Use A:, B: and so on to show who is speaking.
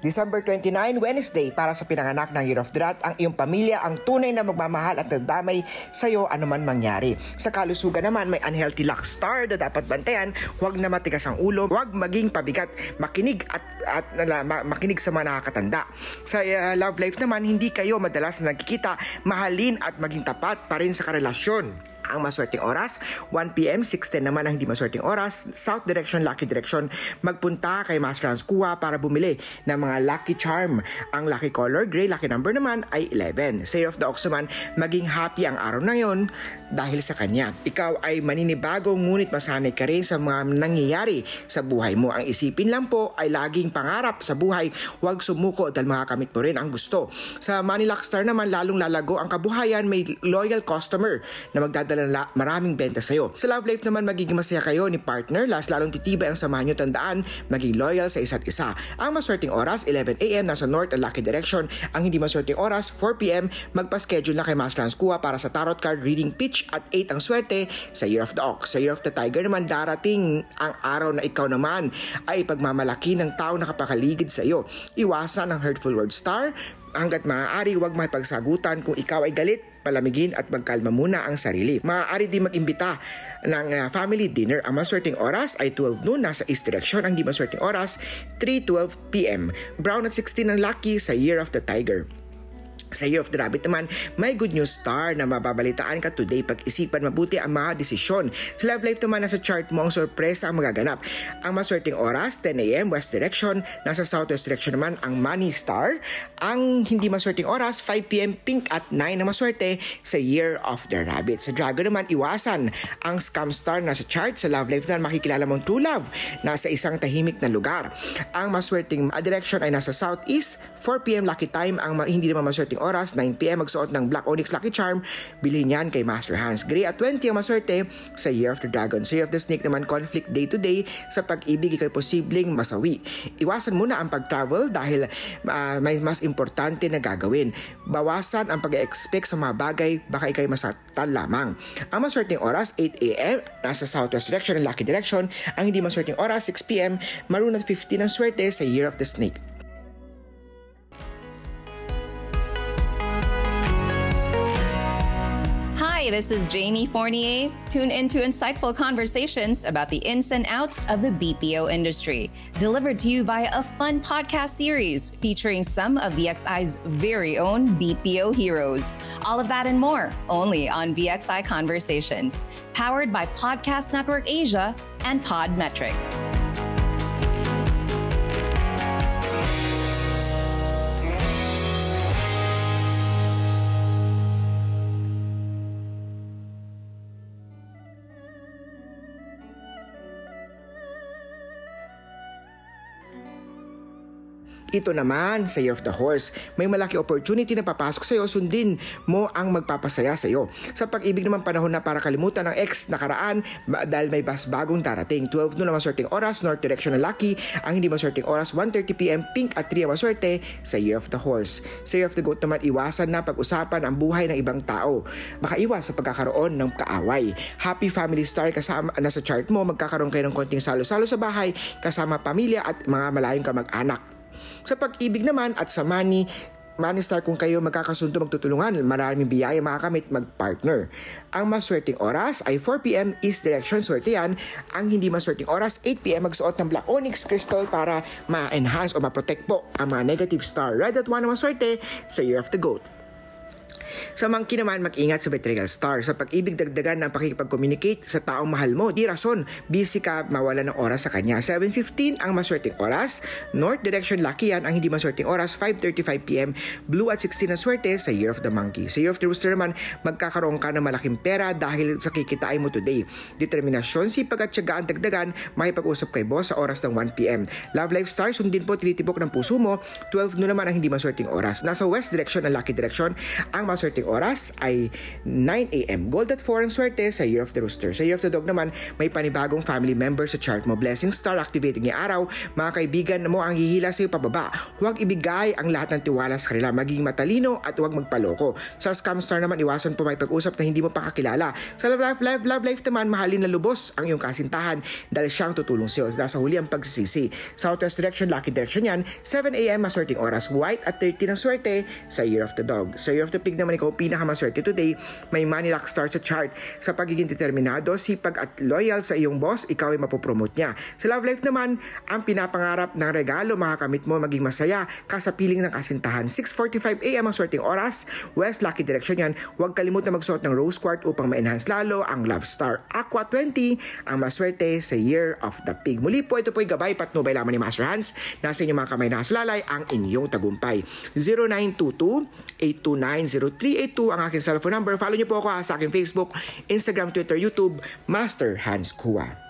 A: December 29, Wednesday, para sa pinanganak ng Year of Rat, ang iyong pamilya ang tunay na magmamahal at nagdamay sa iyo anuman mangyari. Sa kalusugan naman, may unhealthy luck star na dapat bantayan, huwag na matigas ang ulo, huwag maging pabigat, makinig at, at na, ma, makinig sa mga nakakatanda. Sa uh, love life naman, hindi kayo madalas na nagkikita, mahalin at maging tapat pa rin sa karelasyon ang maswerteng oras. 1pm, 6.10 naman ang hindi maswerteng oras. South direction, lucky direction. Magpunta kay Master Hans Kua para bumili ng mga lucky charm. Ang lucky color, gray, lucky number naman ay 11. Say of the Ox naman, maging happy ang araw na yon dahil sa kanya. Ikaw ay maninibago ngunit masanay ka rin sa mga nangyayari sa buhay mo. Ang isipin lang po ay laging pangarap sa buhay. Huwag sumuko dahil makakamit mo rin ang gusto. Sa Luck Star naman, lalong lalago ang kabuhayan. May loyal customer na magdadala ng la- maraming benta sa'yo. Sa love life naman, magiging masaya kayo ni partner. Last lalong titibay ang samahan nyo tandaan, maging loyal sa isa't isa. Ang maswerteng oras, 11am, nasa north and lucky direction. Ang hindi maswerteng oras, 4pm, magpa-schedule na kay Master Hans Kua para sa tarot card reading pitch at 8 ang swerte sa Year of the Ox. Sa Year of the Tiger naman, darating ang araw na ikaw naman ay pagmamalaki ng tao na kapakaligid sa iyo. Iwasan ang hurtful word star, hanggat maaari huwag pagsagutan kung ikaw ay galit, palamigin at magkalma muna ang sarili. Maaari din mag-imbita ng uh, family dinner. Ang maswerteng oras ay 12 noon nasa east direction. Ang di maswerteng oras, 3.12 p.m. Brown at 16 ang lucky sa Year of the Tiger. Sa Year of the Rabbit naman, may good news star na mababalitaan ka today pag-isipan mabuti ang mga desisyon. Sa love life naman, nasa chart mo ang sorpresa ang magaganap. Ang maswerteng oras, 10am, west direction. Nasa southwest direction naman ang money star. Ang hindi maswerteng oras, 5pm, pink at 9 na maswerte sa Year of the Rabbit. Sa dragon naman, iwasan ang scam star na sa chart. Sa love life naman, makikilala mong true love nasa isang tahimik na lugar. Ang maswerteng direction ay nasa southeast, 4pm lucky time. Ang hindi naman maswerteng oras, 9pm magsuot ng Black Onyx Lucky Charm, bilhin yan kay Master Hans. Gray at 20 ang maswerte sa Year of the Dragon. Sa Year of the Snake naman, conflict day to day sa pag-ibig ikay posibleng masawi. Iwasan muna ang pag-travel dahil uh, may mas importante na gagawin. Bawasan ang pag-expect sa mga bagay, baka ikay masatan lamang. Ang maswerteng oras, 8am, nasa southwest direction lucky direction. Ang hindi maswerteng oras, 6pm, maroon at 15 ang swerte sa Year of the Snake.
B: Hi, this is Jamie Fournier. Tune into insightful conversations about the ins and outs of the BPO industry, delivered to you by a fun podcast series featuring some of VXI's very own BPO heroes. All of that and more only on VXI Conversations, powered by Podcast Network Asia and Podmetrics.
A: Ito naman sa Year of the Horse, may malaki opportunity na papasok sa iyo, sundin mo ang magpapasaya sa iyo. Sa pag-ibig naman panahon na para kalimutan ang ex nakaraan dahil may bas bagong darating. 12 no na maswerteng oras, north direction na lucky. Ang hindi maswerteng oras, 1.30pm, pink at 3 ang maswerte sa Year of the Horse. Sa Year of the Goat naman, iwasan na pag-usapan ang buhay ng ibang tao. Makaiwas sa pagkakaroon ng kaaway. Happy Family Star kasama na sa chart mo, magkakaroon kayo ng konting salo-salo sa bahay, kasama pamilya at mga malayong kamag-anak. Sa pag-ibig naman at sa money, Money Star kung kayo magkakasundo magtutulungan, maraming biyaya makakamit mag-partner. Ang maswerteng oras ay 4pm East Direction, swerte yan. Ang hindi maswerteng oras, 8pm magsuot ng Black Onyx Crystal para ma-enhance o ma-protect po ang mga negative star. Red at 1 na maswerte sa Year of the Goat. Sa monkey naman, mag-ingat sa betrayal star. Sa pag-ibig dagdagan ng pakikipag-communicate sa taong mahal mo, di rason, busy ka, mawala ng oras sa kanya. 7.15 ang maswerteng oras. North direction lucky yan, ang hindi maswerteng oras, 5.35pm. Blue at 16 ang swerte sa Year of the Monkey. Sa Year of the Rooster naman, magkakaroon ka ng malaking pera dahil sa kikitain mo today. Determinasyon, sipag at syagaan dagdagan, makipag-usap kay boss sa oras ng 1pm. Love Life Star, sundin po tinitibok ng puso mo. 12 no naman ang hindi maswerteng oras. Nasa west direction ang lucky direction. Ang maswerteng oras ay 9am. Gold at 4 ang swerte sa Year of the Rooster. Sa Year of the Dog naman, may panibagong family member sa chart mo. Blessing Star activating ng araw. Mga kaibigan mo ang hihila sa iyo pababa. Huwag ibigay ang lahat ng tiwala sa kanila. Maging matalino at huwag magpaloko. Sa Scam Star naman, iwasan po may pag-usap na hindi mo pa kakilala. Sa Love Life, Love, Love Life naman, mahalin na lubos ang iyong kasintahan dahil siyang tutulong sa iyo. Nasa huli ang pagsisisi. Southwest direction, lucky direction yan. 7am, maswerteng oras. White at 30 ng swerte sa Year of the Dog. Sa Year of the Pig naman, ikaw pinakamaswerte today. May money luck star sa chart. Sa pagiging determinado, sipag at loyal sa iyong boss, ikaw ay mapopromote niya. Sa love life naman, ang pinapangarap ng regalo makakamit mo maging masaya kasapiling ng kasintahan. 6.45am ang swerteng oras. West, lucky direction yan. Huwag kalimutan magsuot ng rose quartz upang ma-enhance lalo ang love star. Aqua 20 ang maswerte sa Year of the Pig. Muli po, ito po'y gabay patnubay lamang ni Master Hans. Nasa inyong mga kamay na lalay ang inyong tagumpay. 0922-829-0382 ang aking cellphone number. Follow niyo po ako sa aking Facebook, Instagram, Twitter, YouTube, Master Hans Kua.